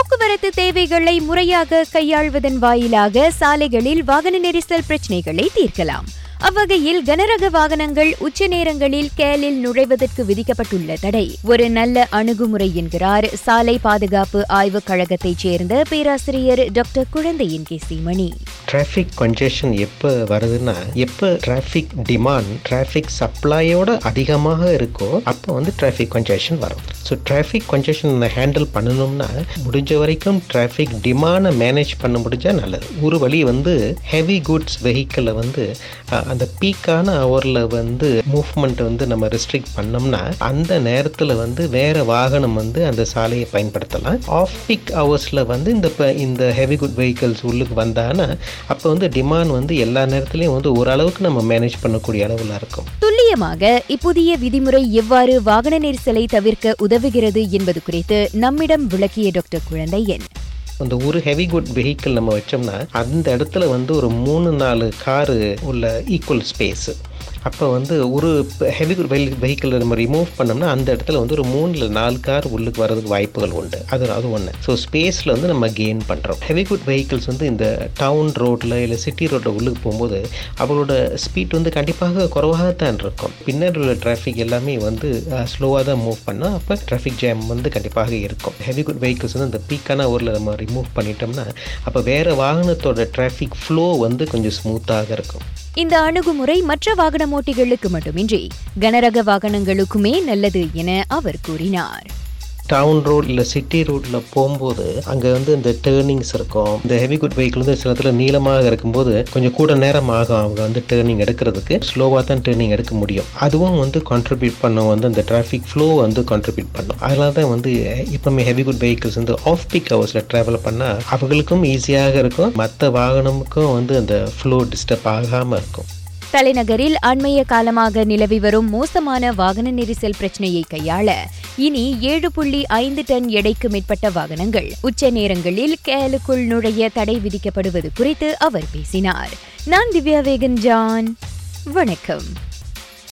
போக்குவரத்து தேவைகளை முறையாக கையாள்வதன் வாயிலாக சாலைகளில் வாகன நெரிசல் பிரச்சனைகளை தீர்க்கலாம். அவ்வகையில் கனரக வாகனங்கள் உச்ச நேரங்களில் கேலில் நுழைவதற்கு விதிக்கப்பட்டுள்ள தடை. ஒரு நல்ல அணுகுமுறை என்கிறார் சாலை பாதுகாப்பு ஆய்வுக் கழகத்தைச் சேர்ந்த பேராசிரியர் டாக்டர் குழந்தையின் கே மணி டிராஃபிக் கன்ஜெஷன் எப்போ வருதுன்னா எப்போ டிராஃபிக் டிமாண்ட் டிராஃபிக் சப்ளையோட அதிகமாக இருக்கோ அப்போ வந்து டிராஃபிக் கன்ஜெஷன் வரும். ஸோ டிராஃபிக் கன்ஜெஷன் ஹேண்டில் பண்ணணும்னா முடிஞ்ச வரைக்கும் டிராஃபிக் டிமாண்டை மேனேஜ் பண்ண முடிஞ்சால் நல்லது. ஒரு வழி வந்து ஹெவி குட்ஸ் வெஹிக்கிளை வந்து அந்த பீக்கான ஹவரில் வந்து மூவ்மெண்ட் வந்து நம்ம ரெஸ்ட்ரிக்ட் பண்ணோம்னா அந்த நேரத்தில் வந்து வேற வாகனம் வந்து அந்த சாலையை பயன்படுத்தலாம். ஆஃப் பீக் ஹவர்ஸில் வந்து இந்த இப்போ இந்த ஹெவி குட் வெஹிக்கிள்ஸ் உள்ளுக்கு வந்தான்னா அப்போ வந்து டிமாண்ட் வந்து எல்லா நேரத்துலையும் வந்து ஓரளவுக்கு நம்ம மேனேஜ் பண்ணக்கூடிய அளவில் இருக்கும். துல்லியமாக இப்புதிய விதிமுறை எவ்வாறு வாகன நெரிசலை தவிர்க்க உதவுகிறது என்பது குறித்து நம்மிடம் விளக்கிய டாக்டர் குழந்தையன். அந்த ஒரு ஹெவி குட் வெஹிக்கிள் நம்ம வச்சோம்னா அந்த இடத்துல வந்து ஒரு மூணு நாலு காரு உள்ள ஈக்குவல் ஸ்பேஸ் அப்போ வந்து ஒரு ஹெவி குட் வெஹிக்கிள் நம்ம ரிமூவ் பண்ணோம்னா அந்த இடத்துல வந்து ஒரு மூணில் நாலு கார் உள்ளுக்கு வரதுக்கு வாய்ப்புகள் உண்டு. அது அது ஒன்று ஸோ ஸ்பேஸில் வந்து நம்ம கெயின் பண்ணுறோம் ஹெவி குட் வெஹிக்கிள்ஸ் வந்து இந்த டவுன் ரோட்டில் இல்லை சிட்டி ரோட்டில் உள்ளுக்கு போகும்போது அவங்களோட ஸ்பீட் வந்து கண்டிப்பாக குறைவாகத்தான் இருக்கும். பின்னாடி உள்ள டிராஃபிக் எல்லாமே வந்து ஸ்லோவாக தான் மூவ் பண்ணால் அப்போ டிராஃபிக் ஜாம் வந்து கண்டிப்பாக இருக்கும். ஹெவி குட் வெஹிக்கிள்ஸ் வந்து இந்த பீக்கான ஊரில் நம்ம ரிமூவ் பண்ணிட்டோம்னா அப்போ வேறு வாகனத்தோட டிராஃபிக் ஃப்ளோ வந்து கொஞ்சம் ஸ்மூத்தாக இருக்கும். இந்த அணுகுமுறை மற்ற வாகனமோட்டிகளுக்கு மட்டுமின்றி கனரக வாகனங்களுக்குமே நல்லது என அவர் கூறினார். டவுன் ரோட் இல்லை சிட்டி ரோட்டில் போகும்போது அங்கே வந்து இந்த டேர்னிங்ஸ் இருக்கும். இந்த ஹெவி குட் வெஹிக்கிள் வந்து சில இடத்துல நீளமாக இருக்கும்போது கொஞ்சம் கூட நேரம் ஆகும் அவங்க வந்து டேர்னிங் எடுக்கிறதுக்கு ஸ்லோவாக தான் டேர்னிங் எடுக்க முடியும். அதுவும் வந்து கான்ட்ரிபியூட் பண்ணும் வந்து அந்த டிராஃபிக் ஃப்ளோ வந்து கான்ட்ரிபியூட் பண்ணும். அதனால தான் வந்து இப்போமே ஹெவி குட் வெஹிக்கிள்ஸ் வந்து ஆஃப் பீக் ஹவர்ஸில் ட்ராவல் பண்ணால் அவங்களுக்கும் ஈஸியாக இருக்கும். மற்ற வாகனமுக்கும் வந்து அந்த ஃப்ளோ டிஸ்டர்ப் ஆகாமல் இருக்கும். தலைநகரில் அண்மைய காலமாக நிலவி வரும் மோசமான வாகன நெரிசல் பிரச்சினையை கையாள இனி ஏழு புள்ளி ஐந்து டன் எடைக்கு மேற்பட்ட வாகனங்கள் உச்ச நேரங்களில் கேலுக்குள் நுழைய தடை விதிக்கப்படுவது குறித்து அவர் பேசினார். நான் திவ்யா வேகன் ஜான். வணக்கம்.